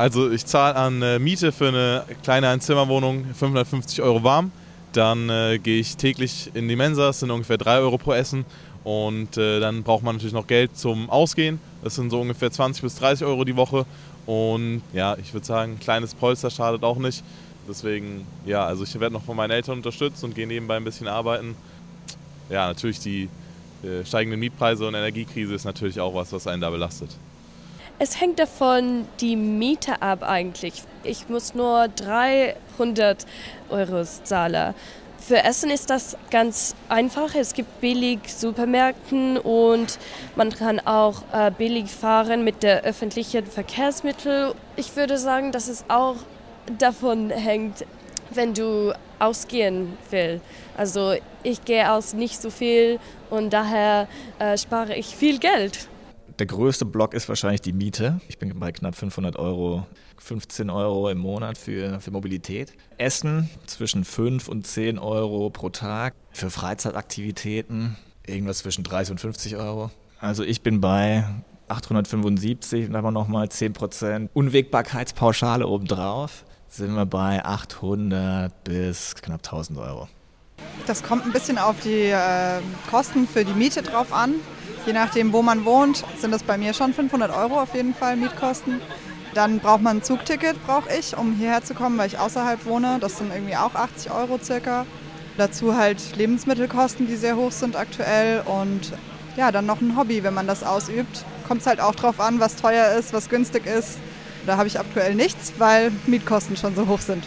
Also ich zahle an äh, Miete für eine kleine Einzimmerwohnung 550 Euro warm. Dann äh, gehe ich täglich in die Mensa, das sind ungefähr 3 Euro pro Essen. Und äh, dann braucht man natürlich noch Geld zum Ausgehen. Das sind so ungefähr 20 bis 30 Euro die Woche. Und ja, ich würde sagen, ein kleines Polster schadet auch nicht. Deswegen, ja, also ich werde noch von meinen Eltern unterstützt und gehe nebenbei ein bisschen arbeiten. Ja, natürlich die äh, steigenden Mietpreise und Energiekrise ist natürlich auch was, was einen da belastet. Es hängt davon die Miete ab eigentlich. Ich muss nur 300 Euro zahlen. Für Essen ist das ganz einfach. Es gibt billig Supermärkten und man kann auch äh, billig fahren mit der öffentlichen Verkehrsmittel. Ich würde sagen, dass es auch davon hängt, wenn du ausgehen willst. Also ich gehe aus nicht so viel und daher äh, spare ich viel Geld. Der größte Block ist wahrscheinlich die Miete. Ich bin bei knapp 500 Euro, 15 Euro im Monat für, für Mobilität. Essen zwischen 5 und 10 Euro pro Tag. Für Freizeitaktivitäten irgendwas zwischen 30 und 50 Euro. Also ich bin bei 875 und dann haben wir nochmal 10% Unwägbarkeitspauschale obendrauf. Sind wir bei 800 bis knapp 1000 Euro. Das kommt ein bisschen auf die äh, Kosten für die Miete drauf an. Je nachdem, wo man wohnt, sind das bei mir schon 500 Euro auf jeden Fall Mietkosten. Dann braucht man ein Zugticket, brauche ich, um hierher zu kommen, weil ich außerhalb wohne. Das sind irgendwie auch 80 Euro circa. Dazu halt Lebensmittelkosten, die sehr hoch sind aktuell. Und ja, dann noch ein Hobby, wenn man das ausübt. Kommt es halt auch drauf an, was teuer ist, was günstig ist. Da habe ich aktuell nichts, weil Mietkosten schon so hoch sind.